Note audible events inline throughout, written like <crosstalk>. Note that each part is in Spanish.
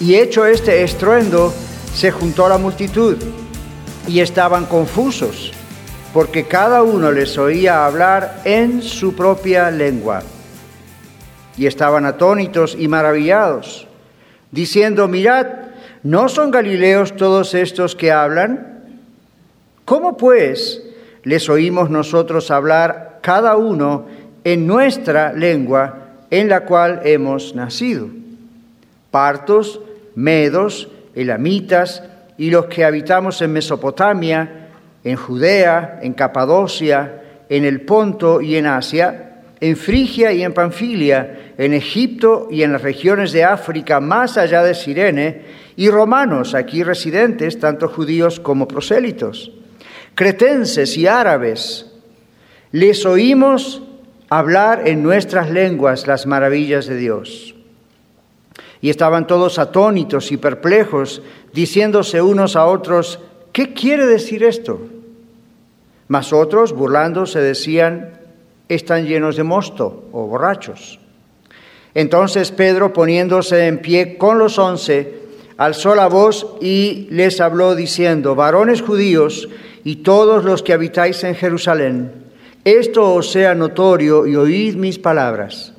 y hecho este estruendo, se juntó la multitud y estaban confusos, porque cada uno les oía hablar en su propia lengua. Y estaban atónitos y maravillados, diciendo, mirad, ¿no son galileos todos estos que hablan? ¿Cómo pues les oímos nosotros hablar cada uno en nuestra lengua en la cual hemos nacido? Partos, medos, elamitas y los que habitamos en Mesopotamia, en Judea, en Capadocia, en el Ponto y en Asia, en Frigia y en Panfilia, en Egipto y en las regiones de África más allá de Sirene, y romanos aquí residentes, tanto judíos como prosélitos, cretenses y árabes. Les oímos hablar en nuestras lenguas las maravillas de Dios. Y estaban todos atónitos y perplejos, diciéndose unos a otros, ¿qué quiere decir esto? Mas otros, burlándose, decían, están llenos de mosto o borrachos. Entonces Pedro, poniéndose en pie con los once, alzó la voz y les habló diciendo, varones judíos y todos los que habitáis en Jerusalén, esto os sea notorio y oíd mis palabras.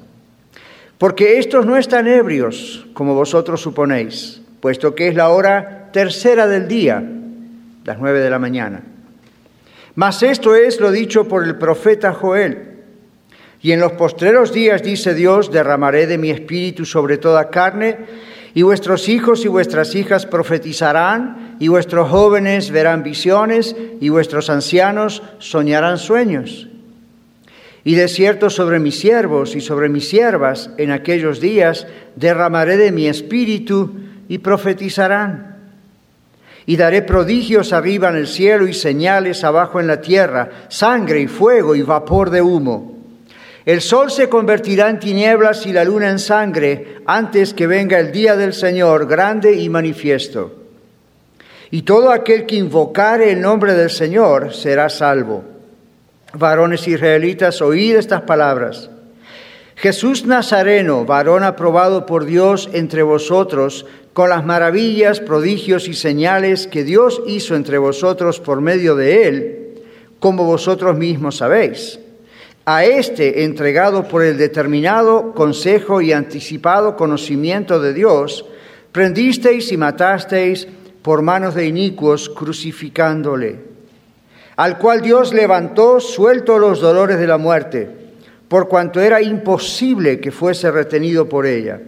Porque estos no están ebrios, como vosotros suponéis, puesto que es la hora tercera del día, las nueve de la mañana. Mas esto es lo dicho por el profeta Joel. Y en los postreros días, dice Dios, derramaré de mi espíritu sobre toda carne, y vuestros hijos y vuestras hijas profetizarán, y vuestros jóvenes verán visiones, y vuestros ancianos soñarán sueños. Y de cierto sobre mis siervos y sobre mis siervas en aquellos días derramaré de mi espíritu y profetizarán. Y daré prodigios arriba en el cielo y señales abajo en la tierra, sangre y fuego y vapor de humo. El sol se convertirá en tinieblas y la luna en sangre antes que venga el día del Señor grande y manifiesto. Y todo aquel que invocare el nombre del Señor será salvo. Varones israelitas, oíd estas palabras. Jesús Nazareno, varón aprobado por Dios entre vosotros, con las maravillas, prodigios y señales que Dios hizo entre vosotros por medio de él, como vosotros mismos sabéis. A este, entregado por el determinado consejo y anticipado conocimiento de Dios, prendisteis y matasteis por manos de inicuos, crucificándole al cual Dios levantó suelto los dolores de la muerte, por cuanto era imposible que fuese retenido por ella.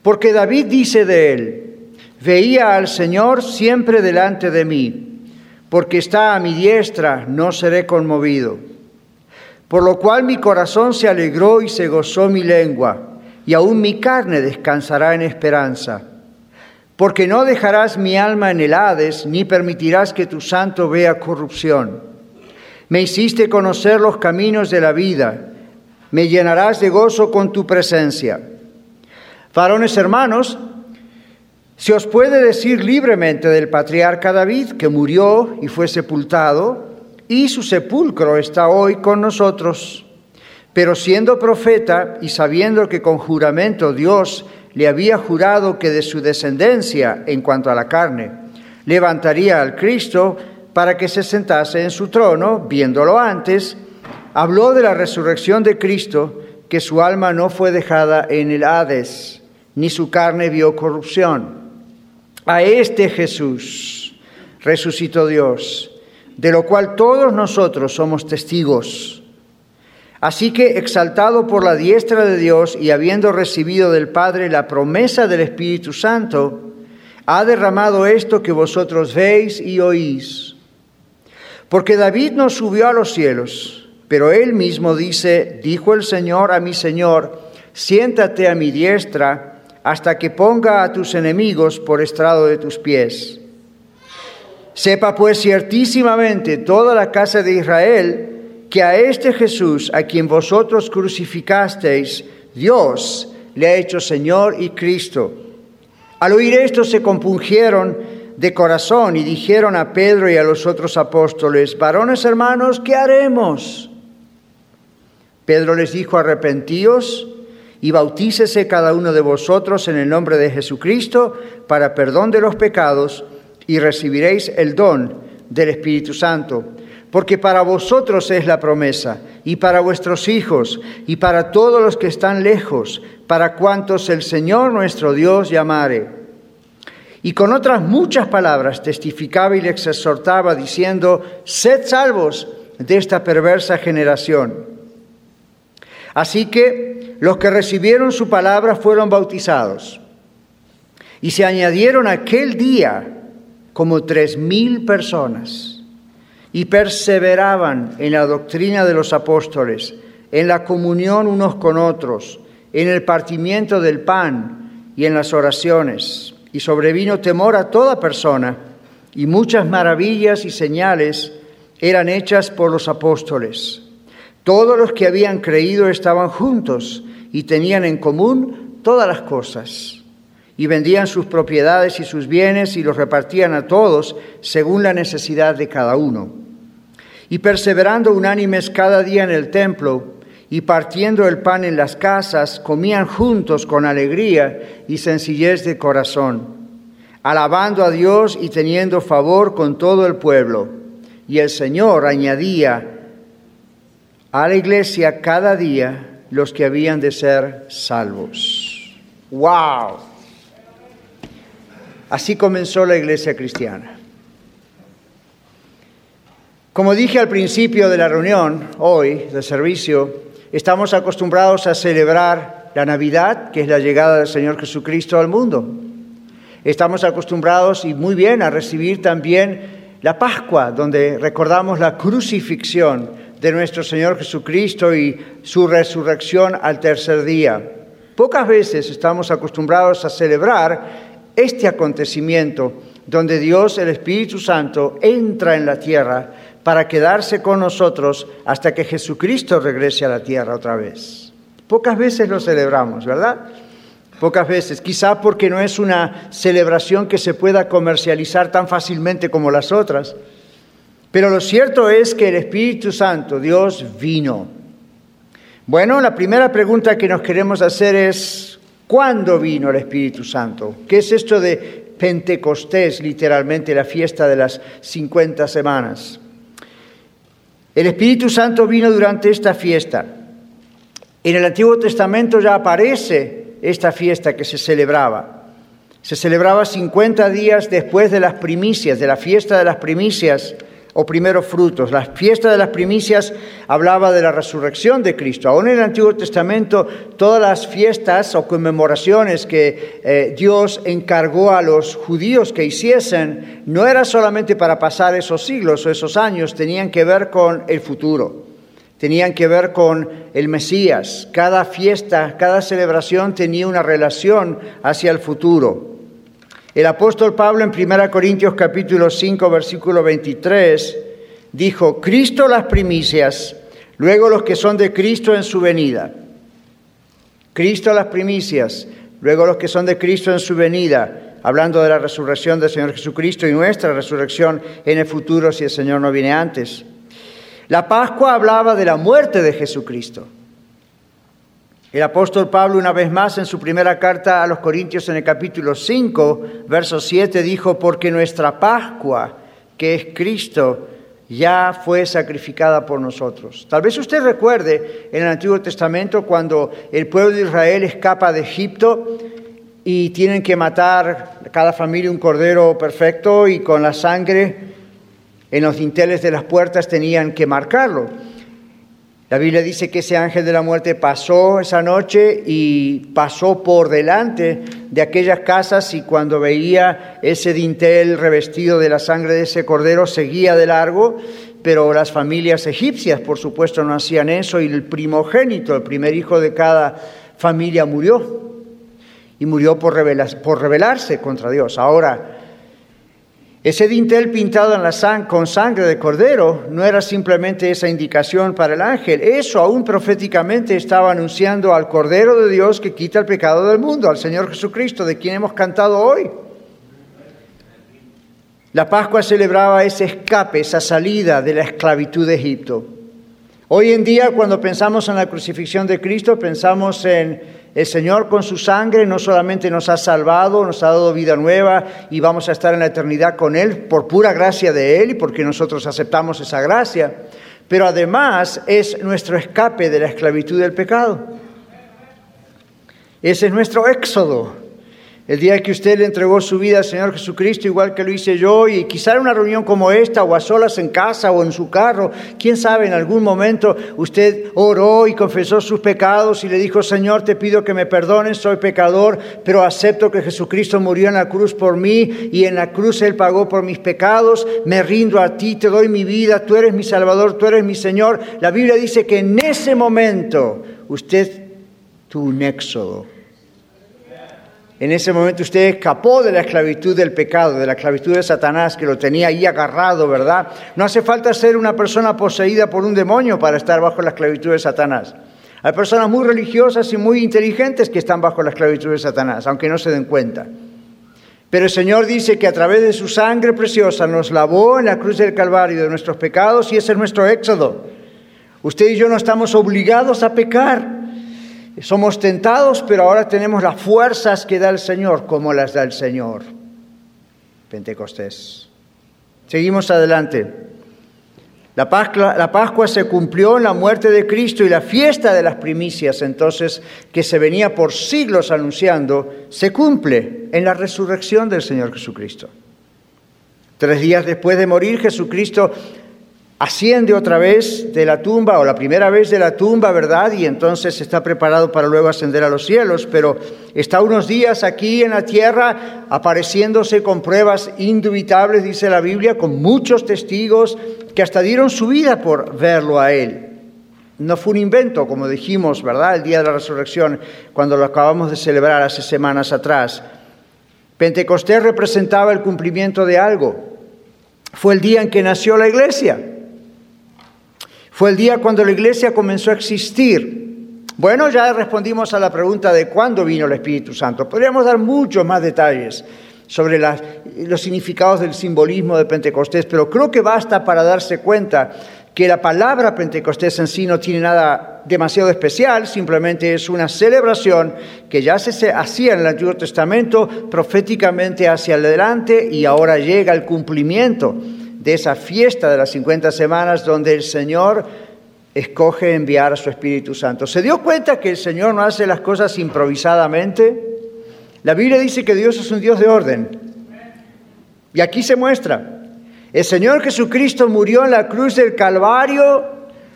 Porque David dice de él, veía al Señor siempre delante de mí, porque está a mi diestra, no seré conmovido. Por lo cual mi corazón se alegró y se gozó mi lengua, y aún mi carne descansará en esperanza porque no dejarás mi alma en el Hades, ni permitirás que tu santo vea corrupción. Me hiciste conocer los caminos de la vida, me llenarás de gozo con tu presencia. Varones hermanos, se os puede decir libremente del patriarca David, que murió y fue sepultado, y su sepulcro está hoy con nosotros. Pero siendo profeta y sabiendo que con juramento Dios le había jurado que de su descendencia, en cuanto a la carne, levantaría al Cristo para que se sentase en su trono, viéndolo antes, habló de la resurrección de Cristo, que su alma no fue dejada en el Hades, ni su carne vio corrupción. A este Jesús resucitó Dios, de lo cual todos nosotros somos testigos. Así que, exaltado por la diestra de Dios y habiendo recibido del Padre la promesa del Espíritu Santo, ha derramado esto que vosotros veis y oís. Porque David no subió a los cielos, pero él mismo dice, dijo el Señor a mi Señor, siéntate a mi diestra hasta que ponga a tus enemigos por estrado de tus pies. Sepa pues ciertísimamente toda la casa de Israel que a este Jesús, a quien vosotros crucificasteis, Dios le ha hecho Señor y Cristo. Al oír esto se compungieron de corazón y dijeron a Pedro y a los otros apóstoles, varones hermanos, ¿qué haremos? Pedro les dijo, arrepentíos y bautícese cada uno de vosotros en el nombre de Jesucristo para perdón de los pecados y recibiréis el don del Espíritu Santo. Porque para vosotros es la promesa, y para vuestros hijos, y para todos los que están lejos, para cuantos el Señor nuestro Dios llamare. Y con otras muchas palabras testificaba y les exhortaba, diciendo, sed salvos de esta perversa generación. Así que los que recibieron su palabra fueron bautizados, y se añadieron aquel día como tres mil personas y perseveraban en la doctrina de los apóstoles, en la comunión unos con otros, en el partimiento del pan y en las oraciones. Y sobrevino temor a toda persona, y muchas maravillas y señales eran hechas por los apóstoles. Todos los que habían creído estaban juntos y tenían en común todas las cosas y vendían sus propiedades y sus bienes y los repartían a todos según la necesidad de cada uno. Y perseverando unánimes cada día en el templo y partiendo el pan en las casas, comían juntos con alegría y sencillez de corazón, alabando a Dios y teniendo favor con todo el pueblo. Y el Señor añadía a la iglesia cada día los que habían de ser salvos. ¡Wow! Así comenzó la iglesia cristiana. Como dije al principio de la reunión, hoy, del servicio, estamos acostumbrados a celebrar la Navidad, que es la llegada del Señor Jesucristo al mundo. Estamos acostumbrados y muy bien a recibir también la Pascua, donde recordamos la crucifixión de nuestro Señor Jesucristo y su resurrección al tercer día. Pocas veces estamos acostumbrados a celebrar este acontecimiento donde Dios, el Espíritu Santo, entra en la tierra para quedarse con nosotros hasta que Jesucristo regrese a la tierra otra vez. Pocas veces lo celebramos, ¿verdad? Pocas veces, quizá porque no es una celebración que se pueda comercializar tan fácilmente como las otras. Pero lo cierto es que el Espíritu Santo, Dios, vino. Bueno, la primera pregunta que nos queremos hacer es, ¿Cuándo vino el Espíritu Santo? ¿Qué es esto de Pentecostés, literalmente la fiesta de las 50 semanas? El Espíritu Santo vino durante esta fiesta. En el Antiguo Testamento ya aparece esta fiesta que se celebraba. Se celebraba 50 días después de las primicias, de la fiesta de las primicias o primeros frutos. La fiesta de las primicias hablaba de la resurrección de Cristo. Aún en el Antiguo Testamento, todas las fiestas o conmemoraciones que eh, Dios encargó a los judíos que hiciesen, no era solamente para pasar esos siglos o esos años, tenían que ver con el futuro. Tenían que ver con el Mesías. Cada fiesta, cada celebración tenía una relación hacia el futuro. El apóstol Pablo en 1 Corintios capítulo 5 versículo 23 dijo, Cristo las primicias, luego los que son de Cristo en su venida. Cristo las primicias, luego los que son de Cristo en su venida, hablando de la resurrección del Señor Jesucristo y nuestra resurrección en el futuro si el Señor no viene antes. La Pascua hablaba de la muerte de Jesucristo. El apóstol Pablo, una vez más, en su primera carta a los Corintios, en el capítulo 5, verso 7, dijo, porque nuestra Pascua, que es Cristo, ya fue sacrificada por nosotros. Tal vez usted recuerde en el Antiguo Testamento cuando el pueblo de Israel escapa de Egipto y tienen que matar cada familia un cordero perfecto y con la sangre en los dinteles de las puertas tenían que marcarlo. La Biblia dice que ese ángel de la muerte pasó esa noche y pasó por delante de aquellas casas y cuando veía ese dintel revestido de la sangre de ese cordero seguía de largo, pero las familias egipcias por supuesto no hacían eso y el primogénito, el primer hijo de cada familia murió. y murió por, rebelarse contra Dios. Ahora, ese dintel pintado en la con sangre de cordero no era simplemente esa indicación para el ángel, eso aún proféticamente estaba anunciando al Cordero de Dios que quita el pecado del mundo, al Señor Jesucristo, de quien hemos cantado hoy. La Pascua celebraba ese escape, esa salida de la esclavitud de Egipto. Hoy en día, cuando pensamos en la crucifixión de Cristo, pensamos en el Señor con su sangre no solamente nos ha salvado, nos ha dado vida nueva y vamos a estar en la eternidad con Él por pura gracia de Él y porque nosotros aceptamos esa gracia, pero además es nuestro escape de la esclavitud del pecado. Ese es nuestro éxodo. El día que usted le entregó su vida al Señor Jesucristo, igual que lo hice yo, y quizá en una reunión como esta, o a solas en casa o en su carro, quién sabe, en algún momento usted oró y confesó sus pecados y le dijo, Señor, te pido que me perdones, soy pecador, pero acepto que Jesucristo murió en la cruz por mí y en la cruz Él pagó por mis pecados, me rindo a ti, te doy mi vida, tú eres mi Salvador, tú eres mi Señor. La Biblia dice que en ese momento usted tuvo un éxodo en ese momento usted escapó de la esclavitud del pecado, de la esclavitud de Satanás que lo tenía ahí agarrado, ¿verdad? No hace falta ser una persona poseída por un demonio para estar bajo la esclavitud de Satanás. Hay personas muy religiosas y muy inteligentes que están bajo la esclavitud de Satanás, aunque no se den cuenta. Pero el Señor dice que a través de su sangre preciosa nos lavó en la cruz del Calvario de nuestros pecados y ese es nuestro éxodo. Usted y yo no estamos obligados a pecar. Somos tentados, pero ahora tenemos las fuerzas que da el Señor, como las da el Señor. Pentecostés. Seguimos adelante. La Pascua, la Pascua, se cumplió en la muerte de Cristo y la fiesta de las primicias, entonces, que se venía por siglos anunciando, se cumple en la resurrección del Señor Jesucristo. Tres días después de morir, Jesucristo asciende otra vez de la tumba, o la primera vez de la tumba, ¿verdad? Y entonces está preparado para luego ascender a los cielos, pero está unos días aquí en la tierra apareciéndose con pruebas indubitables, dice la Biblia, con muchos testigos que hasta dieron su vida por verlo a él. No fue un invento, como dijimos, ¿verdad? El día de la resurrección, cuando lo acabamos de celebrar hace semanas atrás. Pentecostés representaba el cumplimiento de algo. Fue el día en que nació la iglesia. Fue el día cuando la iglesia comenzó a existir. Bueno, ya respondimos a la pregunta de cuándo vino el Espíritu Santo. Podríamos dar muchos más detalles sobre los significados del simbolismo de Pentecostés, pero creo que basta para darse cuenta que la palabra Pentecostés en sí no tiene nada demasiado especial, simplemente es una celebración que ya se hacía en el Antiguo Testamento proféticamente hacia adelante y ahora llega el cumplimiento de esa fiesta de las 50 semanas donde el Señor escoge enviar a su Espíritu Santo. ¿Se dio cuenta que el Señor no hace las cosas improvisadamente? La Biblia dice que Dios es un Dios de orden. Y aquí se muestra. El Señor Jesucristo murió en la cruz del Calvario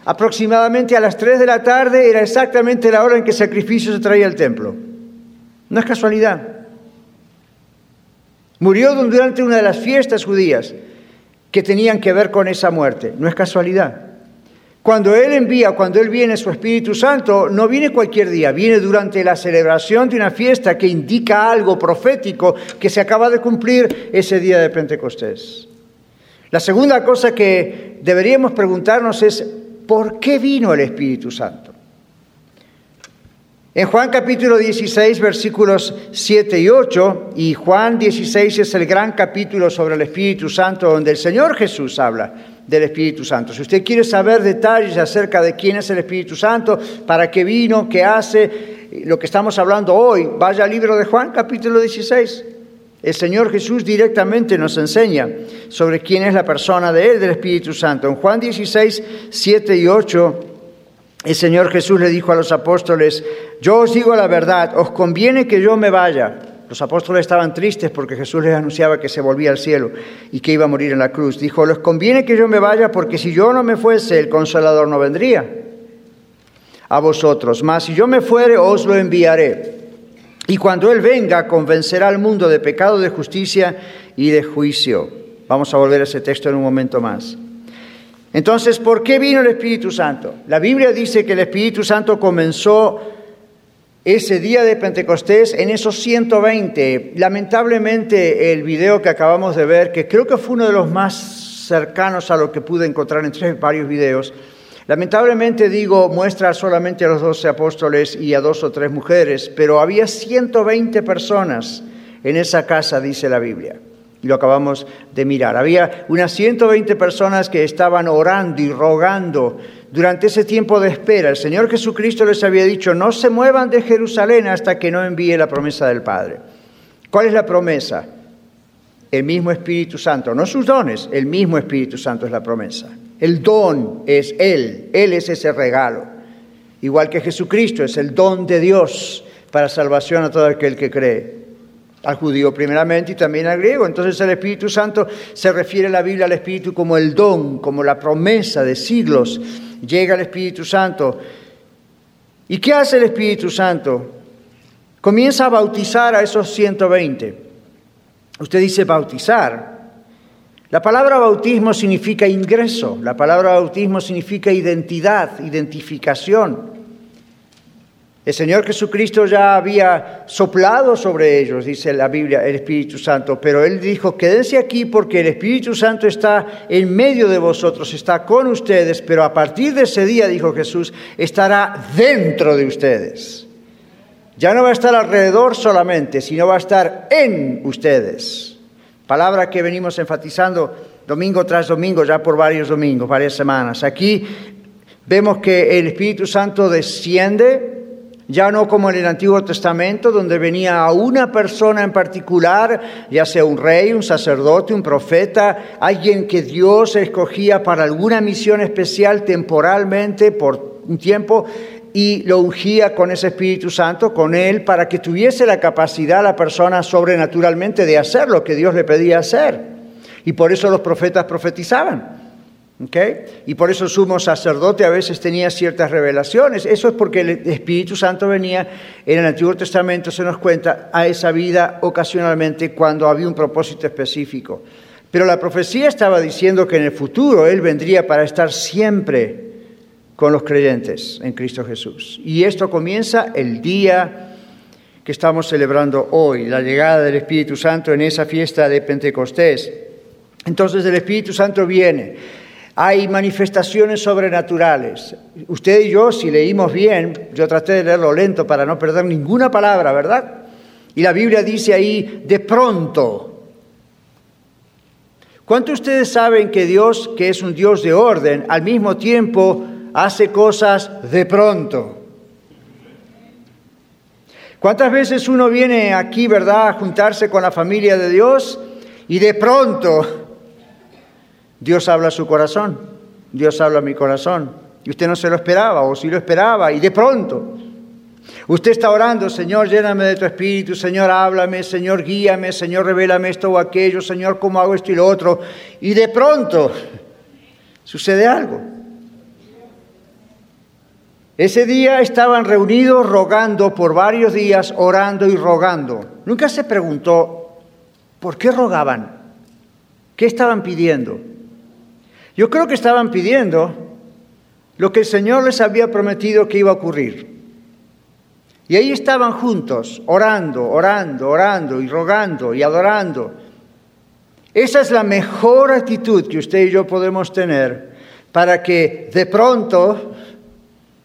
aproximadamente a las 3 de la tarde, era exactamente la hora en que el sacrificio se traía al templo. No es casualidad. Murió durante una de las fiestas judías que tenían que ver con esa muerte. No es casualidad. Cuando Él envía, cuando Él viene su Espíritu Santo, no viene cualquier día, viene durante la celebración de una fiesta que indica algo profético que se acaba de cumplir ese día de Pentecostés. La segunda cosa que deberíamos preguntarnos es, ¿por qué vino el Espíritu Santo? En Juan capítulo 16, versículos 7 y 8, y Juan 16 es el gran capítulo sobre el Espíritu Santo, donde el Señor Jesús habla del Espíritu Santo. Si usted quiere saber detalles acerca de quién es el Espíritu Santo, para qué vino, qué hace, lo que estamos hablando hoy, vaya al libro de Juan capítulo 16. El Señor Jesús directamente nos enseña sobre quién es la persona de Él, del Espíritu Santo. En Juan 16, 7 y 8 el Señor Jesús le dijo a los apóstoles, yo os digo la verdad, os conviene que yo me vaya. Los apóstoles estaban tristes porque Jesús les anunciaba que se volvía al cielo y que iba a morir en la cruz. Dijo, les conviene que yo me vaya porque si yo no me fuese, el consolador no vendría a vosotros. Mas si yo me fuere, os lo enviaré. Y cuando Él venga, convencerá al mundo de pecado, de justicia y de juicio. Vamos a volver a ese texto en un momento más. Entonces, ¿por qué vino el Espíritu Santo? La Biblia dice que el Espíritu Santo comenzó ese día de Pentecostés en esos 120. Lamentablemente el video que acabamos de ver, que creo que fue uno de los más cercanos a lo que pude encontrar entre varios videos, lamentablemente digo, muestra solamente a los doce apóstoles y a dos o tres mujeres, pero había 120 personas en esa casa, dice la Biblia. Lo acabamos de mirar. Había unas 120 personas que estaban orando y rogando durante ese tiempo de espera. El Señor Jesucristo les había dicho, no se muevan de Jerusalén hasta que no envíe la promesa del Padre. ¿Cuál es la promesa? El mismo Espíritu Santo, no sus dones, el mismo Espíritu Santo es la promesa. El don es Él, Él es ese regalo. Igual que Jesucristo es el don de Dios para salvación a todo aquel que cree al judío primeramente y también al griego. Entonces el Espíritu Santo se refiere a la Biblia al Espíritu como el don, como la promesa de siglos. Llega el Espíritu Santo. ¿Y qué hace el Espíritu Santo? Comienza a bautizar a esos 120. Usted dice bautizar. La palabra bautismo significa ingreso, la palabra bautismo significa identidad, identificación. El Señor Jesucristo ya había soplado sobre ellos, dice la Biblia, el Espíritu Santo, pero Él dijo, quédense aquí porque el Espíritu Santo está en medio de vosotros, está con ustedes, pero a partir de ese día, dijo Jesús, estará dentro de ustedes. Ya no va a estar alrededor solamente, sino va a estar en ustedes. Palabra que venimos enfatizando domingo tras domingo, ya por varios domingos, varias semanas. Aquí vemos que el Espíritu Santo desciende ya no como en el Antiguo Testamento, donde venía a una persona en particular, ya sea un rey, un sacerdote, un profeta, alguien que Dios escogía para alguna misión especial temporalmente por un tiempo y lo ungía con ese Espíritu Santo, con él, para que tuviese la capacidad la persona sobrenaturalmente de hacer lo que Dios le pedía hacer. Y por eso los profetas profetizaban. Y por eso el sumo sacerdote a veces tenía ciertas revelaciones. Eso es porque el Espíritu Santo venía en el Antiguo Testamento, se nos cuenta, a esa vida ocasionalmente cuando había un propósito específico. Pero la profecía estaba diciendo que en el futuro Él vendría para estar siempre con los creyentes en Cristo Jesús. Y esto comienza el día que estamos celebrando hoy, la llegada del Espíritu Santo en esa fiesta de Pentecostés. Entonces el Espíritu Santo viene hay manifestaciones sobrenaturales. Usted y yo, si leímos bien, yo traté de leerlo lento para no perder ninguna palabra, ¿verdad? Y la Biblia dice ahí, de pronto. ¿Cuántos de ustedes saben que Dios, que es un Dios de orden, al mismo tiempo hace cosas de pronto? ¿Cuántas veces uno viene aquí, verdad, a juntarse con la familia de Dios y de pronto Dios habla a su corazón, Dios habla a mi corazón. Y usted no se lo esperaba, o si lo esperaba, y de pronto. Usted está orando, Señor, lléname de tu espíritu, Señor, háblame, Señor, guíame, Señor, revélame esto o aquello, Señor, cómo hago esto y lo otro. Y de pronto sucede algo. Ese día estaban reunidos rogando por varios días, orando y rogando. Nunca se preguntó, ¿por qué rogaban? ¿Qué estaban pidiendo? Yo creo que estaban pidiendo lo que el Señor les había prometido que iba a ocurrir. Y ahí estaban juntos, orando, orando, orando y rogando y adorando. Esa es la mejor actitud que usted y yo podemos tener para que de pronto,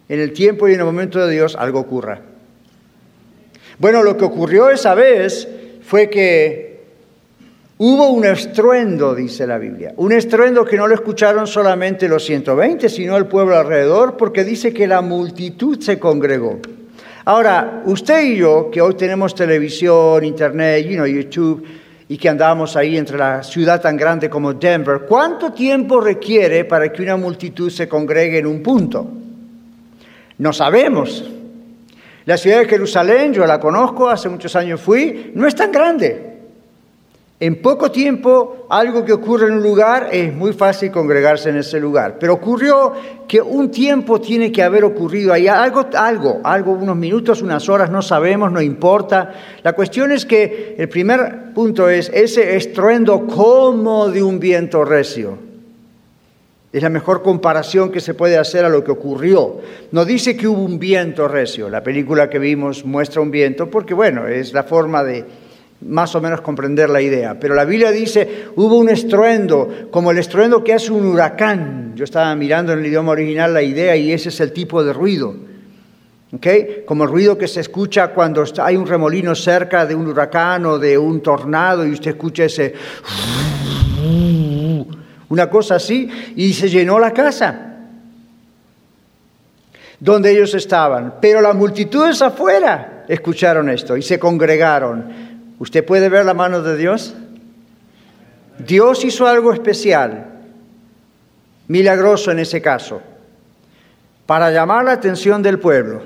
en el tiempo y en el momento de Dios, algo ocurra. Bueno, lo que ocurrió esa vez fue que Hubo un estruendo, dice la Biblia, un estruendo que no lo escucharon solamente los 120, sino el pueblo alrededor, porque dice que la multitud se congregó. Ahora, usted y yo, que hoy tenemos televisión, internet, you know, YouTube, y que andamos ahí entre la ciudad tan grande como Denver, ¿cuánto tiempo requiere para que una multitud se congregue en un punto? No sabemos. La ciudad de Jerusalén, yo la conozco, hace muchos años fui, no es tan grande. En poco tiempo, algo que ocurre en un lugar es muy fácil congregarse en ese lugar. Pero ocurrió que un tiempo tiene que haber ocurrido ahí, algo, algo, algo, unos minutos, unas horas, no sabemos, no importa. La cuestión es que el primer punto es ese estruendo como de un viento recio. Es la mejor comparación que se puede hacer a lo que ocurrió. No dice que hubo un viento recio. La película que vimos muestra un viento porque, bueno, es la forma de más o menos comprender la idea. Pero la Biblia dice, hubo un estruendo, como el estruendo que hace un huracán. Yo estaba mirando en el idioma original la idea y ese es el tipo de ruido. ¿Okay? Como el ruido que se escucha cuando hay un remolino cerca de un huracán o de un tornado y usted escucha ese una cosa así, y se llenó la casa donde ellos estaban. Pero la multitud es afuera escucharon esto y se congregaron. ¿Usted puede ver la mano de Dios? Dios hizo algo especial, milagroso en ese caso, para llamar la atención del pueblo.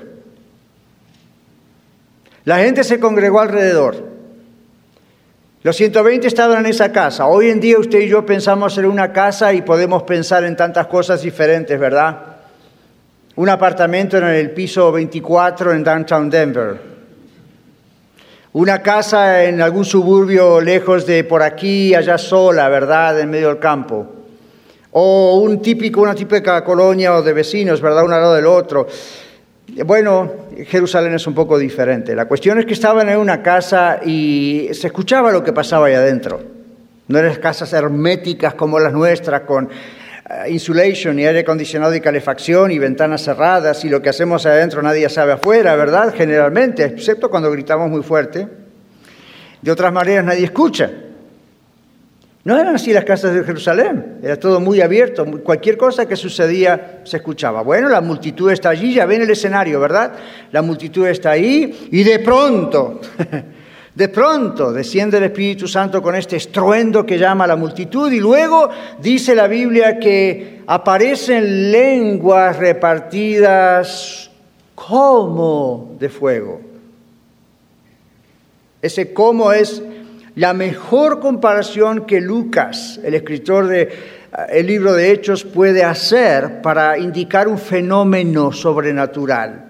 La gente se congregó alrededor. Los 120 estaban en esa casa. Hoy en día usted y yo pensamos en una casa y podemos pensar en tantas cosas diferentes, ¿verdad? Un apartamento en el piso 24 en downtown Denver. Una casa en algún suburbio lejos de por aquí, allá sola, ¿verdad? En medio del campo. O un típico, una típica colonia o de vecinos, ¿verdad? Uno al lado del otro. Bueno, Jerusalén es un poco diferente. La cuestión es que estaban en una casa y se escuchaba lo que pasaba ahí adentro. No eran casas herméticas como las nuestras, con insulation y aire acondicionado y calefacción y ventanas cerradas y lo que hacemos adentro nadie sabe afuera, ¿verdad? Generalmente, excepto cuando gritamos muy fuerte. De otras maneras nadie escucha. No eran así las casas de Jerusalén, era todo muy abierto, cualquier cosa que sucedía se escuchaba. Bueno, la multitud está allí, ya ven el escenario, ¿verdad? La multitud está ahí y de pronto, <laughs> de pronto desciende el Espíritu Santo con este estruendo que llama a la multitud y luego dice la Biblia que aparecen lenguas repartidas como de fuego. Ese como es la mejor comparación que Lucas, el escritor del libro de Hechos, puede hacer para indicar un fenómeno sobrenatural.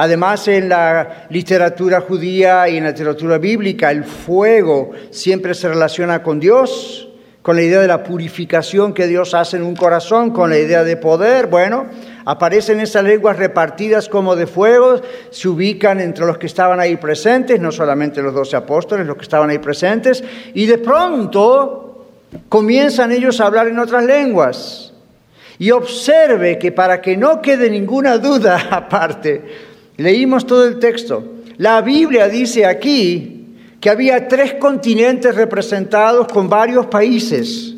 Además, en la literatura judía y en la literatura bíblica, el fuego siempre se relaciona con Dios, con la idea de la purificación que Dios hace en un corazón, con la idea de poder. Bueno, Aparecen esas lenguas repartidas como de fuego, se ubican entre los que estaban ahí presentes, no solamente los doce apóstoles, los que estaban ahí presentes, y de pronto comienzan ellos a hablar en otras lenguas. Y observe que para que no quede ninguna duda <laughs> aparte, leímos todo el texto. La Biblia dice aquí que había tres continentes representados con varios países.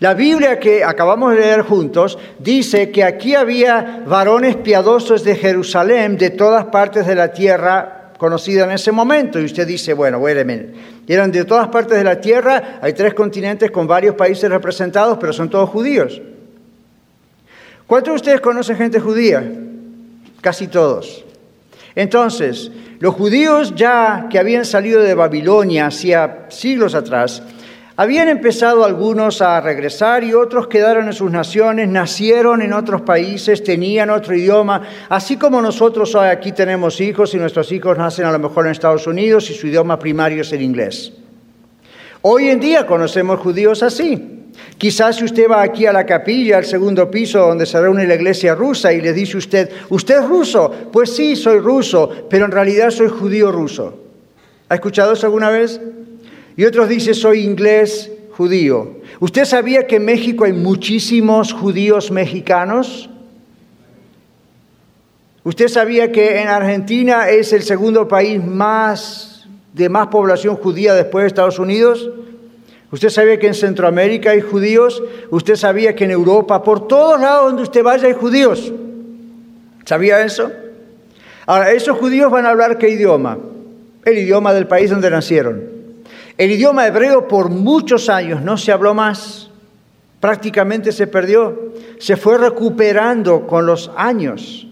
La Biblia que acabamos de leer juntos dice que aquí había varones piadosos de Jerusalén, de todas partes de la tierra conocida en ese momento. Y usted dice, bueno, minute. Eran de todas partes de la tierra, hay tres continentes con varios países representados, pero son todos judíos. ¿Cuántos de ustedes conocen gente judía? Casi todos. Entonces, los judíos ya que habían salido de Babilonia hacía siglos atrás, habían empezado algunos a regresar y otros quedaron en sus naciones, nacieron en otros países, tenían otro idioma, así como nosotros hoy aquí tenemos hijos y nuestros hijos nacen a lo mejor en Estados Unidos y su idioma primario es el inglés. Hoy en día conocemos judíos así. Quizás usted va aquí a la capilla, al segundo piso donde se reúne la iglesia rusa y le dice usted, ¿usted es ruso? Pues sí, soy ruso, pero en realidad soy judío ruso. ¿Ha escuchado eso alguna vez? Y otros dicen, soy inglés judío. ¿Usted sabía que en México hay muchísimos judíos mexicanos? ¿Usted sabía que en Argentina es el segundo país más de más población judía después de Estados Unidos? ¿Usted sabía que en Centroamérica hay judíos? ¿Usted sabía que en Europa, por todos lados donde usted vaya, hay judíos? ¿Sabía eso? Ahora, esos judíos van a hablar qué idioma? El idioma del país donde nacieron. El idioma hebreo por muchos años no se habló más, prácticamente se perdió, se fue recuperando con los años.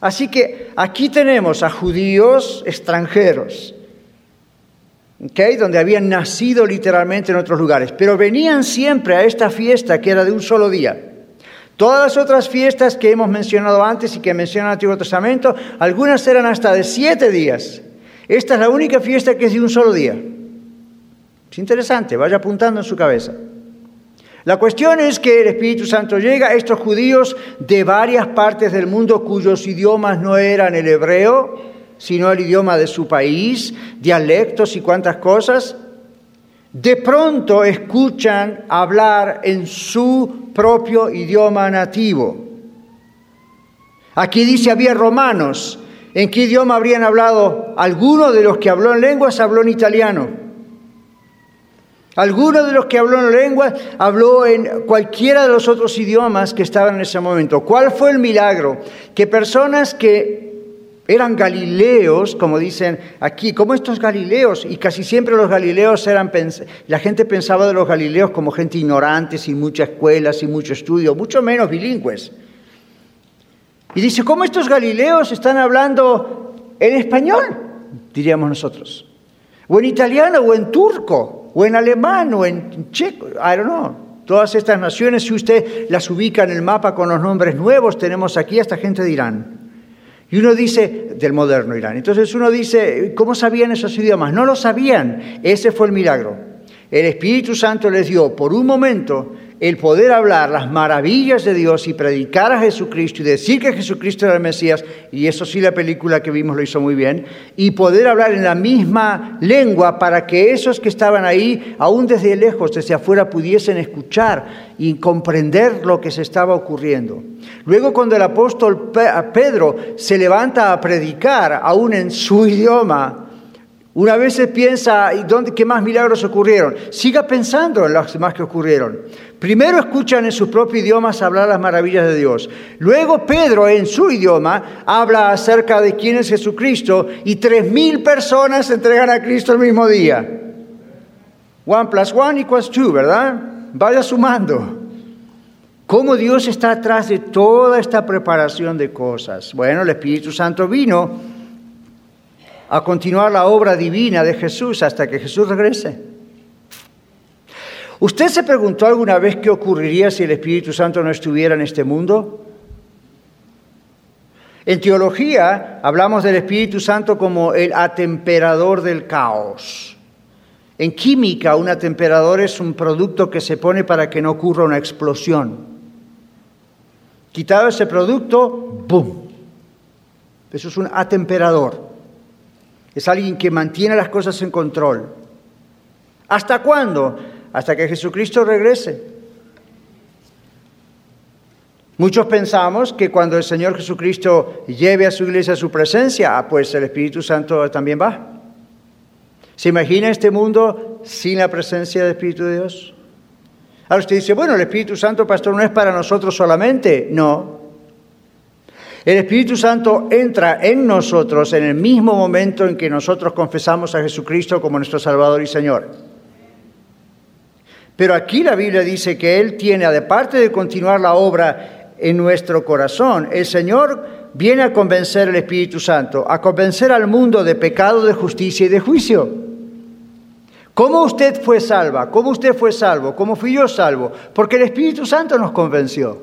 Así que aquí tenemos a judíos extranjeros, donde habían nacido literalmente en otros lugares, pero venían siempre a esta fiesta que era de un solo día. Todas las otras fiestas que hemos mencionado antes y que menciona el Antiguo Testamento, algunas eran hasta de siete días. Esta es la única fiesta que es de un solo día. Es interesante, vaya apuntando en su cabeza. La cuestión es que el Espíritu Santo llega a estos judíos de varias partes del mundo cuyos idiomas no eran el hebreo, sino el idioma de su país, dialectos y cuantas cosas. De pronto escuchan hablar en su propio idioma nativo. Aquí dice había romanos. ¿En qué idioma habrían hablado? Alguno de los que habló en lenguas habló en italiano. Alguno de los que habló en lengua habló en cualquiera de los otros idiomas que estaban en ese momento. ¿Cuál fue el milagro? Que personas que eran galileos, como dicen aquí, como estos galileos, y casi siempre los galileos eran, la gente pensaba de los galileos como gente ignorante, sin mucha escuela, sin mucho estudio, mucho menos bilingües. Y dice, ¿cómo estos galileos están hablando en español? Diríamos nosotros. O en italiano o en turco o en alemán, o en checo, I don't know. Todas estas naciones, si usted las ubica en el mapa con los nombres nuevos, tenemos aquí hasta gente de Irán. Y uno dice, del moderno Irán. Entonces uno dice, ¿cómo sabían esos idiomas? No lo sabían. Ese fue el milagro. El Espíritu Santo les dio por un momento el poder hablar las maravillas de Dios y predicar a Jesucristo y decir que Jesucristo era el Mesías, y eso sí la película que vimos lo hizo muy bien, y poder hablar en la misma lengua para que esos que estaban ahí, aún desde lejos, desde afuera, pudiesen escuchar y comprender lo que se estaba ocurriendo. Luego cuando el apóstol Pedro se levanta a predicar, aún en su idioma, una vez se piensa, ¿y dónde, qué más milagros ocurrieron? Siga pensando en los demás que ocurrieron. Primero escuchan en sus propios idiomas hablar las maravillas de Dios. Luego Pedro en su idioma habla acerca de quién es Jesucristo y tres mil personas se entregan a Cristo el mismo día. One plus one equals two, ¿verdad? Vaya sumando. ¿Cómo Dios está atrás de toda esta preparación de cosas? Bueno, el Espíritu Santo vino a continuar la obra divina de Jesús hasta que Jesús regrese. ¿Usted se preguntó alguna vez qué ocurriría si el Espíritu Santo no estuviera en este mundo? En teología hablamos del Espíritu Santo como el atemperador del caos. En química, un atemperador es un producto que se pone para que no ocurra una explosión. Quitado ese producto, ¡boom! Eso es un atemperador. Es alguien que mantiene las cosas en control. ¿Hasta cuándo? Hasta que Jesucristo regrese. Muchos pensamos que cuando el Señor Jesucristo lleve a su iglesia su presencia, ah, pues el Espíritu Santo también va. ¿Se imagina este mundo sin la presencia del Espíritu de Dios? Ahora usted dice, bueno, el Espíritu Santo, pastor, no es para nosotros solamente. No, el Espíritu Santo entra en nosotros en el mismo momento en que nosotros confesamos a Jesucristo como nuestro Salvador y Señor. Pero aquí la Biblia dice que Él tiene, aparte de continuar la obra en nuestro corazón, el Señor viene a convencer al Espíritu Santo, a convencer al mundo de pecado, de justicia y de juicio. ¿Cómo usted fue salva? ¿Cómo usted fue salvo? ¿Cómo fui yo salvo? Porque el Espíritu Santo nos convenció.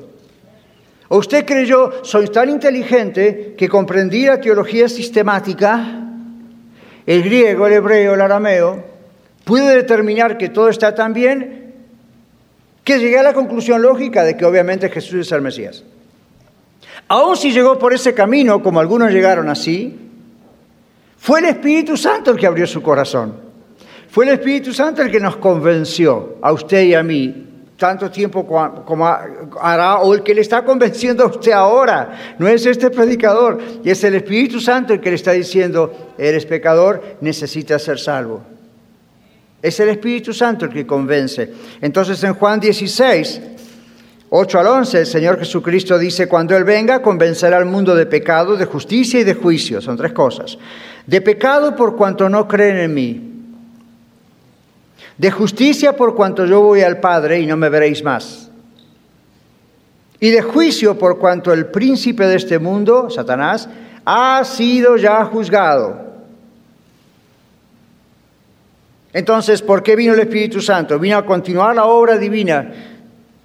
¿O usted creyó, soy tan inteligente que comprendí la teología sistemática, el griego, el hebreo, el arameo, pude determinar que todo está tan bien que llegué a la conclusión lógica de que obviamente Jesús es el Mesías? Aún si llegó por ese camino, como algunos llegaron así, fue el Espíritu Santo el que abrió su corazón. Fue el Espíritu Santo el que nos convenció, a usted y a mí, tanto tiempo como hará o el que le está convenciendo a usted ahora. No es este predicador, es el Espíritu Santo el que le está diciendo, eres pecador, necesitas ser salvo. Es el Espíritu Santo el que convence. Entonces en Juan 16, 8 al 11, el Señor Jesucristo dice, cuando Él venga, convencerá al mundo de pecado, de justicia y de juicio. Son tres cosas. De pecado por cuanto no creen en mí de justicia por cuanto yo voy al Padre y no me veréis más, y de juicio por cuanto el príncipe de este mundo, Satanás, ha sido ya juzgado. Entonces, ¿por qué vino el Espíritu Santo? Vino a continuar la obra divina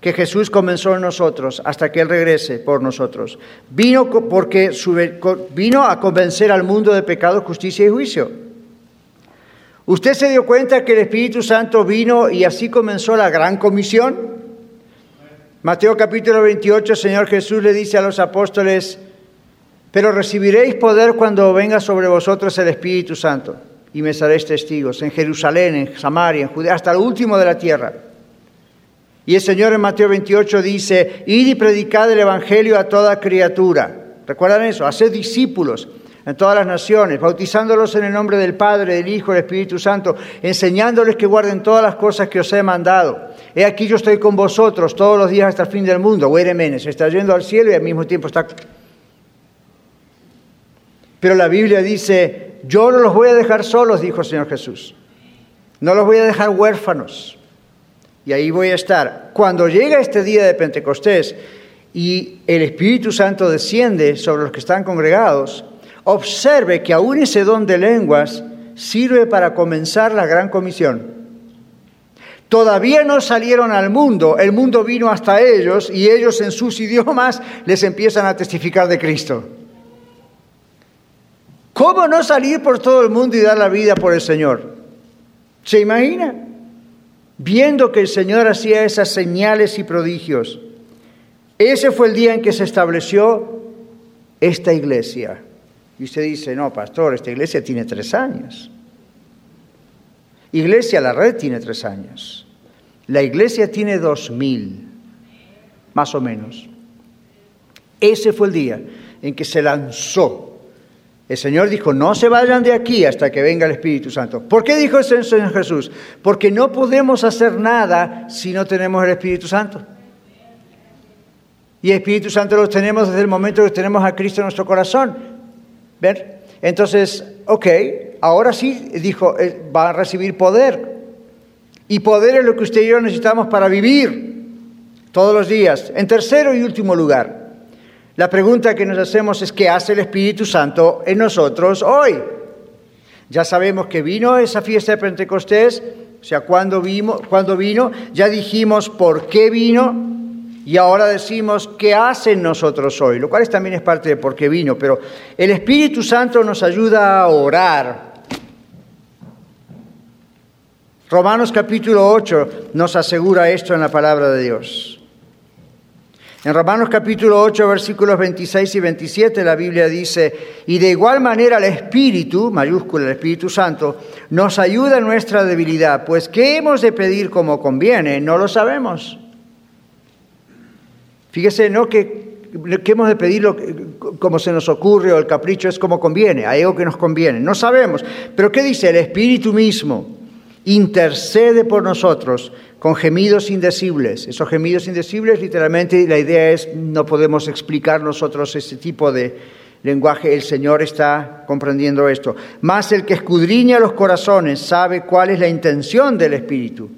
que Jesús comenzó en nosotros hasta que Él regrese por nosotros. Vino porque vino a convencer al mundo de pecado, justicia y juicio. ¿Usted se dio cuenta que el Espíritu Santo vino y así comenzó la gran comisión? Mateo capítulo 28, Señor Jesús le dice a los apóstoles, pero recibiréis poder cuando venga sobre vosotros el Espíritu Santo y me seréis testigos en Jerusalén, en Samaria, en Judea, hasta el último de la tierra. Y el Señor en Mateo 28 dice, id y predicad el Evangelio a toda criatura. ¿Recuerdan eso? Haced discípulos en todas las naciones, bautizándolos en el nombre del Padre, del Hijo, del Espíritu Santo, enseñándoles que guarden todas las cosas que os he mandado. He aquí yo estoy con vosotros todos los días hasta el fin del mundo. Menes está yendo al cielo y al mismo tiempo está... Pero la Biblia dice, yo no los voy a dejar solos, dijo el Señor Jesús. No los voy a dejar huérfanos. Y ahí voy a estar. Cuando llega este día de Pentecostés y el Espíritu Santo desciende sobre los que están congregados, observe que aún ese don de lenguas sirve para comenzar la gran comisión. Todavía no salieron al mundo, el mundo vino hasta ellos y ellos en sus idiomas les empiezan a testificar de Cristo. ¿Cómo no salir por todo el mundo y dar la vida por el Señor? ¿Se imagina? Viendo que el Señor hacía esas señales y prodigios. Ese fue el día en que se estableció esta iglesia. Y usted dice, no, pastor, esta iglesia tiene tres años. Iglesia La Red tiene tres años. La iglesia tiene dos mil, más o menos. Ese fue el día en que se lanzó. El Señor dijo, no se vayan de aquí hasta que venga el Espíritu Santo. ¿Por qué dijo el Señor Jesús? Porque no podemos hacer nada si no tenemos el Espíritu Santo. Y el Espíritu Santo lo tenemos desde el momento que tenemos a Cristo en nuestro corazón. ¿Ver? Entonces, ok, ahora sí, dijo, eh, va a recibir poder. Y poder es lo que usted y yo necesitamos para vivir todos los días. En tercero y último lugar, la pregunta que nos hacemos es, ¿qué hace el Espíritu Santo en nosotros hoy? Ya sabemos que vino esa fiesta de Pentecostés, o sea, cuando, vino, ya dijimos por qué vino, y ahora decimos, ¿qué hacen nosotros hoy? Lo cual también es parte de por qué vino, pero el Espíritu Santo nos ayuda a orar. Romanos capítulo 8 nos asegura esto en la palabra de Dios. En Romanos capítulo 8, versículos 26 y 27, la Biblia dice, y de igual manera el Espíritu, mayúscula el Espíritu Santo, nos ayuda en nuestra debilidad, pues ¿qué hemos de pedir como conviene? No lo sabemos. Fíjese, no que, hemos de pedirlo como se nos ocurre o el capricho es como conviene, hay algo que nos conviene. No sabemos. Pero ¿qué dice? El Espíritu mismo intercede por nosotros con gemidos indecibles. Esos gemidos indecibles, literalmente, la idea es, no podemos explicar nosotros ese tipo de lenguaje, el Señor está comprendiendo esto. Más el que escudriña los corazones sabe cuál es la intención del Espíritu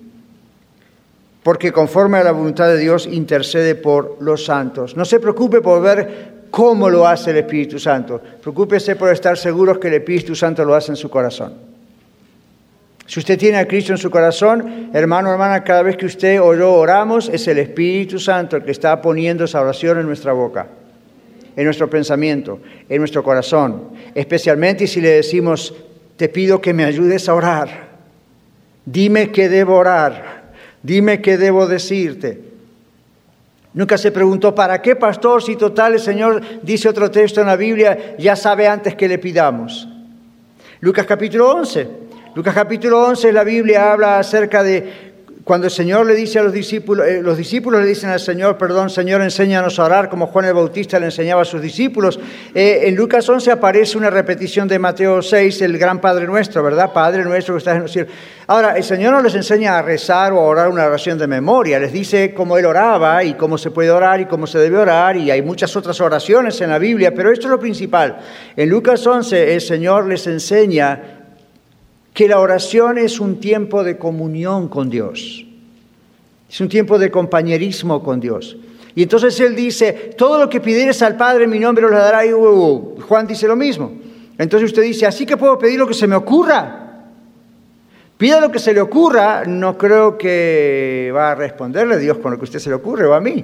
porque conforme a la voluntad de Dios intercede por los santos. No se preocupe por ver cómo lo hace el Espíritu Santo, preocúpese por estar seguros que el Espíritu Santo lo hace en su corazón. Si usted tiene a Cristo en su corazón, hermano, hermana, cada vez que usted o yo oramos, es el Espíritu Santo el que está poniendo esa oración en nuestra boca, en nuestro pensamiento, en nuestro corazón. Especialmente si le decimos, te pido que me ayudes a orar, dime que debo orar. Dime qué debo decirte. Nunca se preguntó, ¿para qué pastor si total el Señor dice otro texto en la Biblia, ya sabe antes que le pidamos? Lucas capítulo 11. Lucas capítulo 11 la Biblia habla acerca de cuando el Señor le dice a los discípulos, eh, los discípulos le dicen al Señor, perdón, Señor, enséñanos a orar como Juan el Bautista le enseñaba a sus discípulos. Eh, en Lucas 11 aparece una repetición de Mateo 6, el gran Padre nuestro, ¿verdad? Padre nuestro que estás en los cielos. Ahora, el Señor no les enseña a rezar o a orar una oración de memoria, les dice cómo Él oraba y cómo se puede orar y cómo se debe orar, y hay muchas otras oraciones en la Biblia, pero esto es lo principal. En Lucas 11 el Señor les enseña que la oración es un tiempo de comunión con Dios, es un tiempo de compañerismo con Dios. Y entonces Él dice, todo lo que pidieres al Padre en mi nombre lo dará. Y Juan dice lo mismo. Entonces usted dice, así que puedo pedir lo que se me ocurra. Pida lo que se le ocurra, no creo que va a responderle Dios con lo que usted se le ocurre o a mí.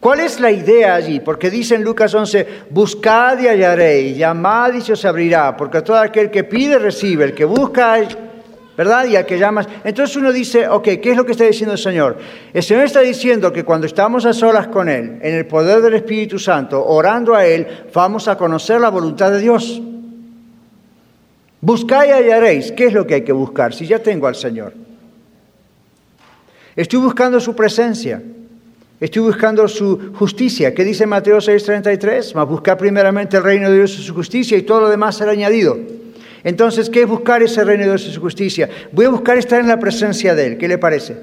¿Cuál es la idea allí? Porque dice en Lucas 11, buscad y hallaréis, llamad y se os abrirá, porque todo aquel que pide recibe, el que busca... ¿verdad? Y al que llamas. Entonces uno dice, ok, ¿qué es lo que está diciendo el Señor? El Señor está diciendo que cuando estamos a solas con Él, en el poder del Espíritu Santo, orando a Él, vamos a conocer la voluntad de Dios. Buscáis y hallaréis. ¿Qué es lo que hay que buscar? Si ya tengo al Señor. Estoy buscando su presencia. Estoy buscando su justicia. ¿Qué dice Mateo 6:33? Más buscar primeramente el reino de Dios y su justicia y todo lo demás será añadido. Entonces, ¿qué es buscar ese reino de Dios y su justicia? Voy a buscar estar en la presencia de Él. ¿Qué le parece?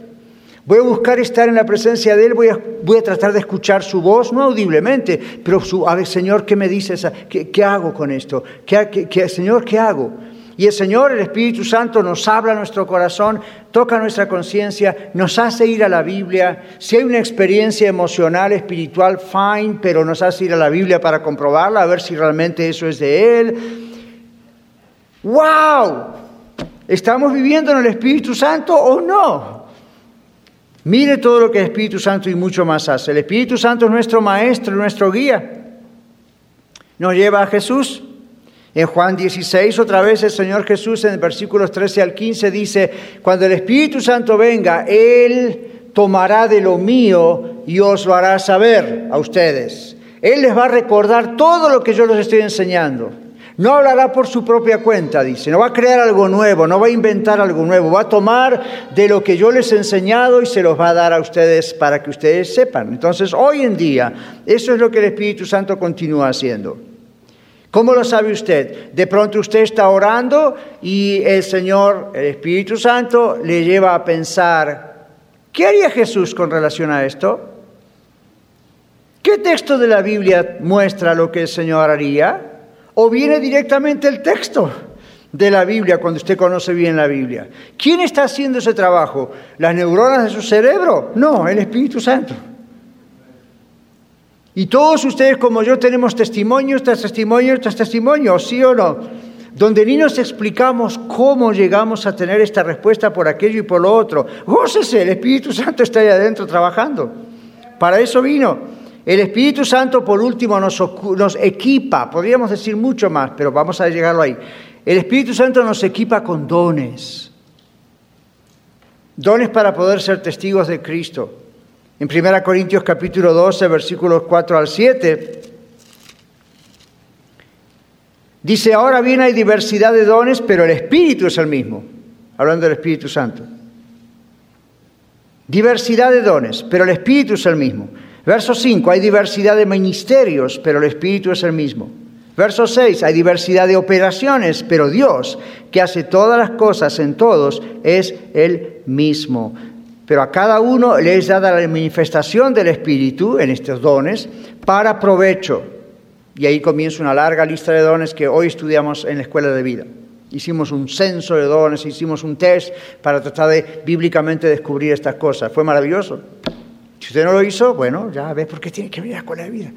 Voy a buscar estar en la presencia de Él, voy a, tratar de escuchar su voz, no audiblemente, pero su, a ver, Señor, ¿qué me dices? ¿Qué, qué hago con esto? ¿Qué, qué, Señor, ¿qué hago? Y el Señor, el Espíritu Santo, nos habla a nuestro corazón, toca nuestra conciencia, nos hace ir a la Biblia. Si hay una experiencia emocional, espiritual, fine, pero nos hace ir a la Biblia para comprobarla, a ver si realmente eso es de Él. ¡Wow! ¿Estamos viviendo en el Espíritu Santo o no? Mire todo lo que el Espíritu Santo y mucho más hace. El Espíritu Santo es nuestro maestro, nuestro guía. Nos lleva a Jesús. En Juan 16, otra vez el Señor Jesús en versículos 13 al 15 dice, cuando el Espíritu Santo venga, Él tomará de lo mío y os lo hará saber a ustedes. Él les va a recordar todo lo que yo les estoy enseñando. No hablará por su propia cuenta, dice, no va a crear algo nuevo, no va a inventar algo nuevo, va a tomar de lo que yo les he enseñado y se los va a dar a ustedes para que ustedes sepan. Entonces, hoy en día, eso es lo que el Espíritu Santo continúa haciendo. ¿Cómo lo sabe usted? De pronto usted está orando y el Señor, el Espíritu Santo, le lleva a pensar, ¿qué haría Jesús con relación a esto? ¿Qué texto de la Biblia muestra lo que el Señor haría? o viene directamente el texto de la Biblia cuando usted conoce bien la Biblia. ¿Quién está haciendo ese trabajo? ¿Las neuronas de su cerebro? No, el Espíritu Santo. Y todos ustedes como yo tenemos testimonios tras testimonios tras testimonios, ¿sí o no? Donde ni nos explicamos cómo llegamos a tener esta respuesta por aquello y por lo otro. Gócese, el Espíritu Santo está ahí adentro trabajando. Para eso vino. El Espíritu Santo, por último, nos, nos, equipa, podríamos decir mucho más, pero vamos a llegarlo ahí. El Espíritu Santo nos equipa con dones. Dones para poder ser testigos de Cristo. En 1 Corintios capítulo 12, versículos 4 al 7, dice, ahora bien hay diversidad de dones, pero el Espíritu es el mismo, hablando del Espíritu Santo. Diversidad de dones, pero el Espíritu es el mismo. Verso 5, hay diversidad de ministerios, pero el Espíritu es el mismo. Verso 6, hay diversidad de operaciones, pero Dios, que hace todas las cosas en todos, es el mismo. Pero a cada uno le es dada la manifestación del Espíritu en estos dones para provecho. Y ahí comienza una larga lista de dones que hoy estudiamos en la escuela de vida. Hicimos un censo de dones, hicimos un test para tratar de bíblicamente descubrir estas cosas. Fue maravilloso. Si usted no lo hizo, bueno, ya ve por qué tiene que venir a la escuela de vida.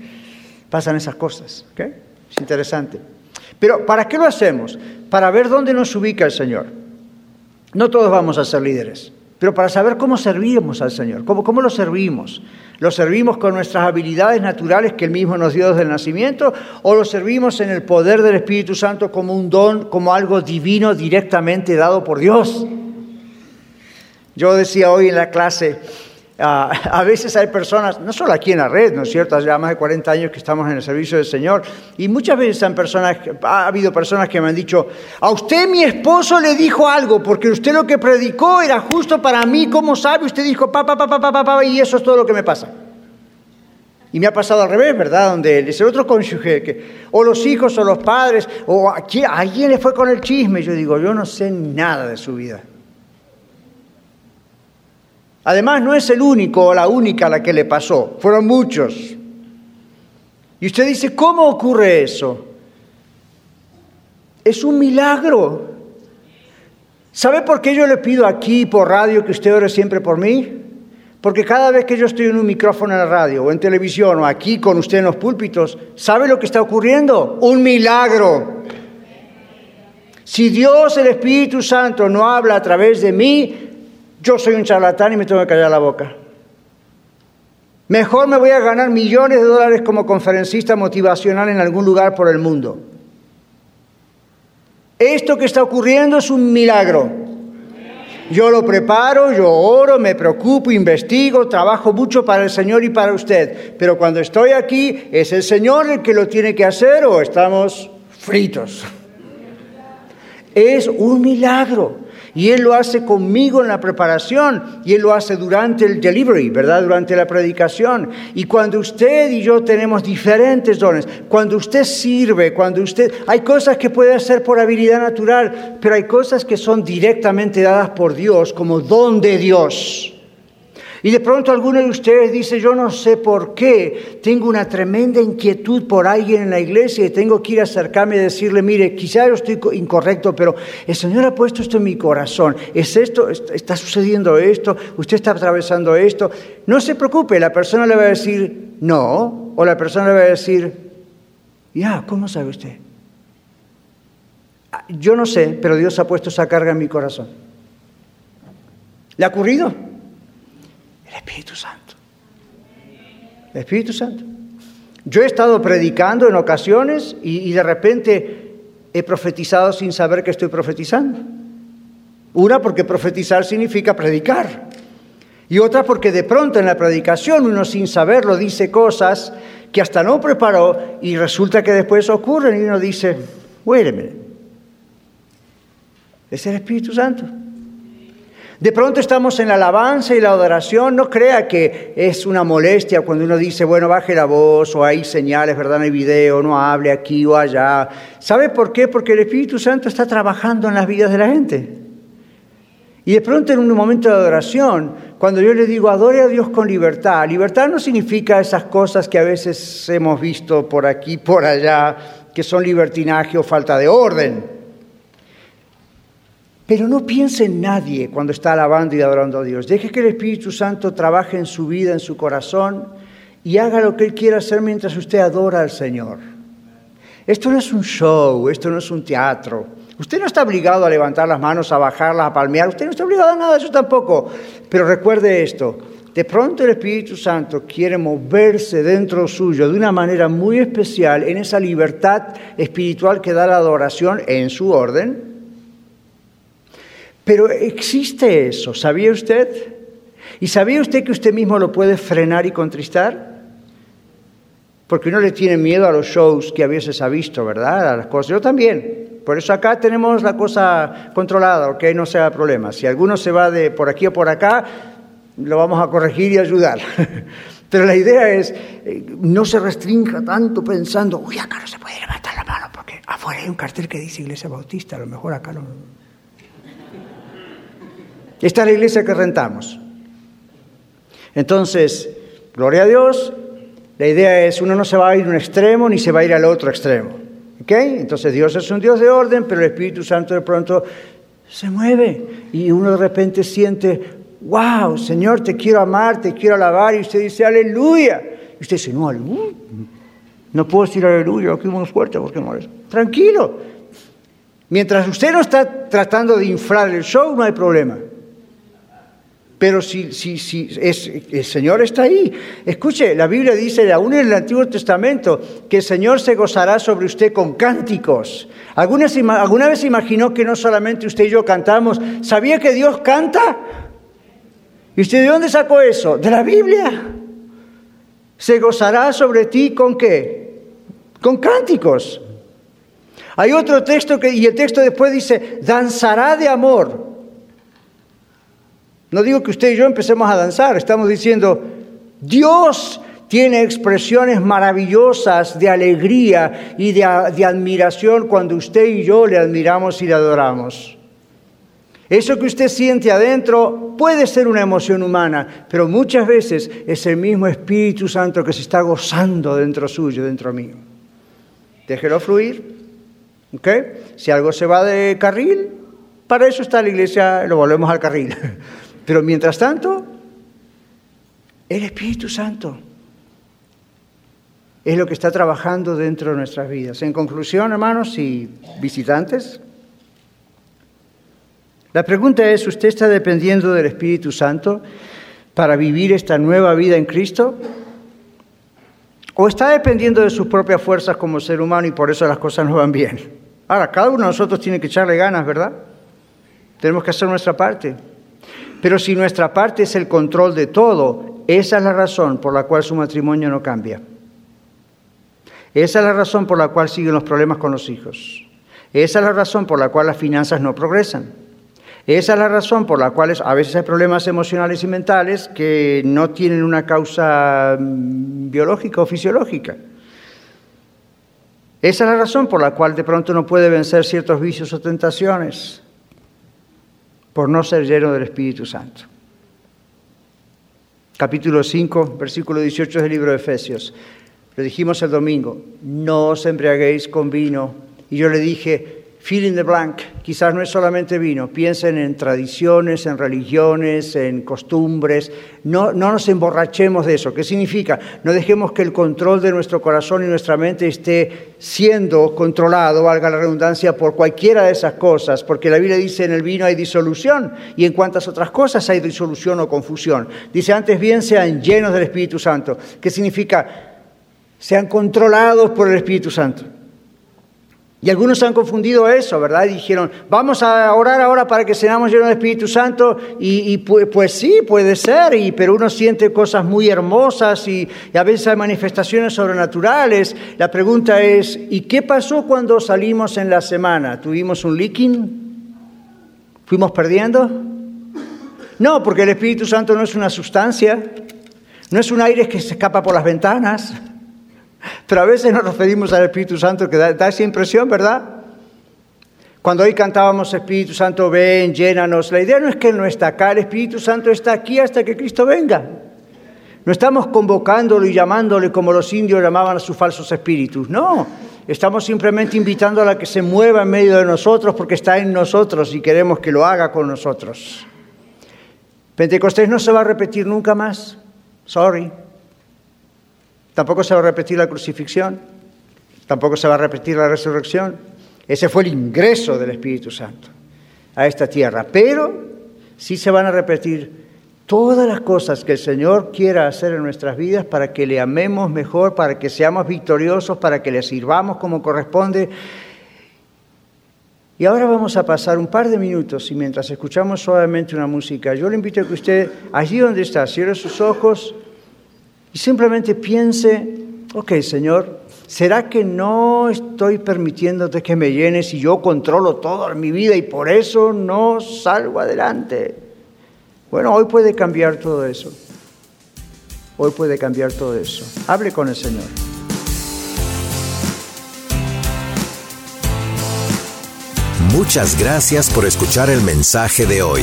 Pasan esas cosas, ¿ok? Es interesante. Pero ¿para qué lo hacemos? Para ver dónde nos ubica el Señor. No todos vamos a ser líderes, pero para saber cómo servimos al Señor, cómo, cómo lo servimos. ¿Lo servimos con nuestras habilidades naturales que Él mismo nos dio desde el nacimiento? ¿O lo servimos en el poder del Espíritu Santo como un don, como algo divino directamente dado por Dios? Yo decía hoy en la clase, a veces hay personas, no solo aquí en la red, ¿no es cierto? Hace más de 40 años que estamos en el servicio del Señor. Y muchas veces han personas, ha habido personas que me han dicho, a usted mi esposo le dijo algo, porque usted lo que predicó era justo para mí, ¿cómo sabe? Usted dijo, papá, papá, papá, papá, y eso es todo lo que me pasa. Y me ha pasado al revés, ¿verdad? Donde es el otro cónyuge, que, o los hijos o los padres, o a quién le fue con el chisme. Yo digo, yo no sé nada de su vida. Además, no es el único o la única a la que le pasó, fueron muchos. Y usted dice, ¿cómo ocurre eso? Es un milagro. ¿Sabe por qué yo le pido aquí por radio que usted ore siempre por mí? Porque cada vez que yo estoy en un micrófono en la radio o en televisión o aquí con usted en los púlpitos, ¿sabe lo que está ocurriendo? Un milagro. Si Dios, el Espíritu Santo, no habla a través de mí, yo soy un charlatán y me tengo que callar la boca. Mejor me voy a ganar millones de dólares como conferencista motivacional en algún lugar por el mundo. Esto que está ocurriendo es un milagro. Yo lo preparo, yo oro, me preocupo, investigo, trabajo mucho para el Señor y para usted. Pero cuando estoy aquí, ¿es el Señor el que lo tiene que hacer o estamos fritos? Es un milagro. Y Él lo hace conmigo en la preparación y Él lo hace durante el delivery, ¿verdad? Durante la predicación. Y cuando usted y yo tenemos diferentes dones, cuando usted sirve, cuando usted... Hay cosas que puede hacer por habilidad natural, pero hay cosas que son directamente dadas por Dios como don de Dios. Y de pronto alguno de ustedes dice, yo no sé por qué, tengo una tremenda inquietud por alguien en la iglesia y tengo que ir a acercarme y decirle, mire, quizá yo estoy incorrecto, pero el Señor ha puesto esto en mi corazón. ¿Es esto? ¿Está sucediendo esto? ¿Usted está atravesando esto? No se preocupe, la persona le va a decir no, o la persona le va a decir, ya, ¿cómo sabe usted? Ah, yo no sé, pero Dios ha puesto esa carga en mi corazón. ¿Le ha ocurrido? Espíritu Santo. Espíritu Santo. Yo he estado predicando en ocasiones y, de repente he profetizado sin saber que estoy profetizando. Una porque profetizar significa predicar. Y otra porque de pronto en la predicación uno sin saberlo dice cosas que hasta no preparó y resulta que después ocurren y uno dice, wait Es el Espíritu Santo. De pronto estamos en la alabanza y la adoración, no crea que es una molestia cuando uno dice, bueno, baje la voz o hay señales, ¿verdad? No hay video, no hable aquí o allá. ¿Sabe por qué? Porque el Espíritu Santo está trabajando en las vidas de la gente. Y de pronto en un momento de adoración, cuando yo le digo, adore a Dios con libertad, libertad no significa esas cosas que a veces hemos visto por aquí, por allá, que son libertinaje o falta de orden. Pero no piense en nadie cuando está alabando y adorando a Dios. Deje que el Espíritu Santo trabaje en su vida, en su corazón y haga lo que Él quiera hacer mientras usted adora al Señor. Esto no es un show, esto no es un teatro. Usted no está obligado a levantar las manos, a bajarlas, a palmear. Usted no está obligado a nada de eso tampoco. Pero recuerde esto. De pronto el Espíritu Santo quiere moverse dentro suyo de una manera muy especial en esa libertad espiritual que da la adoración en su orden pero existe eso, ¿sabía usted? ¿Y sabía usted que usted mismo lo puede frenar y contristar? Porque uno le tiene miedo a los shows que a veces ha visto, ¿verdad? A las cosas. Yo también. Por eso acá tenemos la cosa controlada, ok, no sea problema. Si alguno se va de por aquí o por acá, lo vamos a corregir y ayudar. <laughs> Pero la idea es, eh, no se restrinja tanto pensando, uy, acá no se puede levantar la mano, porque afuera hay un cartel que dice Iglesia Bautista, a lo mejor acá no... Esta es la iglesia que rentamos. Entonces, gloria a Dios, la idea es, uno no se va a ir a un extremo ni se va a ir al otro extremo. ¿Ok? Entonces Dios es un Dios de orden, pero el Espíritu Santo de pronto se mueve y uno de repente siente, wow, Señor, te quiero amar, te quiero alabar, y usted dice, aleluya. Y usted dice, no, aleluya. No puedo decir aleluya, aquí muy fuerte porque molesta. Tranquilo. Mientras usted no está tratando de inflar el show, no hay problema. Pero si, si, si el Señor está ahí. Escuche, la Biblia dice, aún en el Antiguo Testamento, que el Señor se gozará sobre usted con cánticos. ¿Alguna, ¿Alguna vez imaginó que no solamente usted y yo cantamos? ¿Sabía que Dios canta? ¿Y usted de dónde sacó eso? De la Biblia. Se gozará sobre ti con qué? Con cánticos. Hay otro texto que, y el texto después dice, danzará de amor. No digo que usted y yo empecemos a danzar, estamos diciendo, Dios tiene expresiones maravillosas de alegría y de, admiración cuando usted y yo le admiramos y le adoramos. Eso que usted siente adentro puede ser una emoción humana, pero muchas veces es el mismo Espíritu Santo que se está gozando dentro suyo, dentro mío. Déjelo fluir. Si algo se va de carril, para eso está la iglesia, lo volvemos al carril. <laughs> Pero mientras tanto, el Espíritu Santo es lo que está trabajando dentro de nuestras vidas. En conclusión, hermanos y visitantes, la pregunta es, ¿usted está dependiendo del Espíritu Santo para vivir esta nueva vida en Cristo? ¿O está dependiendo de sus propias fuerzas como ser humano y por eso las cosas no van bien? Ahora, cada uno de nosotros tiene que echarle ganas, ¿verdad? Tenemos que hacer nuestra parte. Pero si nuestra parte es el control de todo, esa es la razón por la cual su matrimonio no cambia. Esa es la razón por la cual siguen los problemas con los hijos. Esa es la razón por la cual las finanzas no progresan. Esa es la razón por la cual a veces hay problemas emocionales y mentales que no tienen una causa mm, biológica o fisiológica. Esa es la razón por la cual de pronto no puede vencer ciertos vicios o tentaciones, por no ser lleno del Espíritu Santo. Capítulo 5, versículo 18 del libro de Efesios. Le dijimos el domingo, no os embriaguéis con vino. Y yo le dije, fill in the blank, quizás no es solamente vino, piensen en tradiciones, en religiones, en costumbres, no, no nos emborrachemos de eso. ¿Qué significa? No dejemos que el control de nuestro corazón y nuestra mente esté siendo controlado, valga la redundancia, por cualquiera de esas cosas, porque la Biblia dice en el vino hay disolución y en cuantas otras cosas hay disolución o confusión. Dice antes bien sean llenos del Espíritu Santo. ¿Qué significa? Sean controlados por el Espíritu Santo. Y algunos han confundido eso, ¿verdad? Y dijeron, vamos a orar ahora para que seamos llenos del Espíritu Santo. Y, pues, sí, puede ser, y, pero uno siente cosas muy hermosas y, a veces hay manifestaciones sobrenaturales. La pregunta es, ¿y qué pasó cuando salimos en la semana? ¿Tuvimos un leaking? ¿Fuimos perdiendo? No, porque el Espíritu Santo no es una sustancia, no es un aire que se escapa por las ventanas. Pero a veces nos referimos al Espíritu Santo que da, esa impresión, ¿verdad? Cuando hoy cantábamos Espíritu Santo, ven, llénanos, la idea no es que no está acá, el Espíritu Santo está aquí hasta que Cristo venga. No estamos convocándolo y llamándole como los indios llamaban a sus falsos espíritus, no. Estamos simplemente invitando a que se mueva en medio de nosotros porque está en nosotros y queremos que lo haga con nosotros. Pentecostés no se va a repetir nunca más. Sorry. Tampoco se va a repetir la crucifixión, tampoco se va a repetir la resurrección. Ese fue el ingreso del Espíritu Santo a esta tierra. Pero sí se van a repetir todas las cosas que el Señor quiera hacer en nuestras vidas para que le amemos mejor, para que seamos victoriosos, para que le sirvamos como corresponde. Y ahora vamos a pasar un par de minutos y mientras escuchamos suavemente una música, yo le invito a que usted, allí donde está, cierre sus ojos simplemente piense, ok Señor, ¿será que no estoy permitiéndote que me llenes y yo controlo toda mi vida y por eso no salgo adelante? Bueno, hoy puede cambiar todo eso. Hoy puede cambiar todo eso. Hable con el Señor. Muchas gracias por escuchar el mensaje de hoy.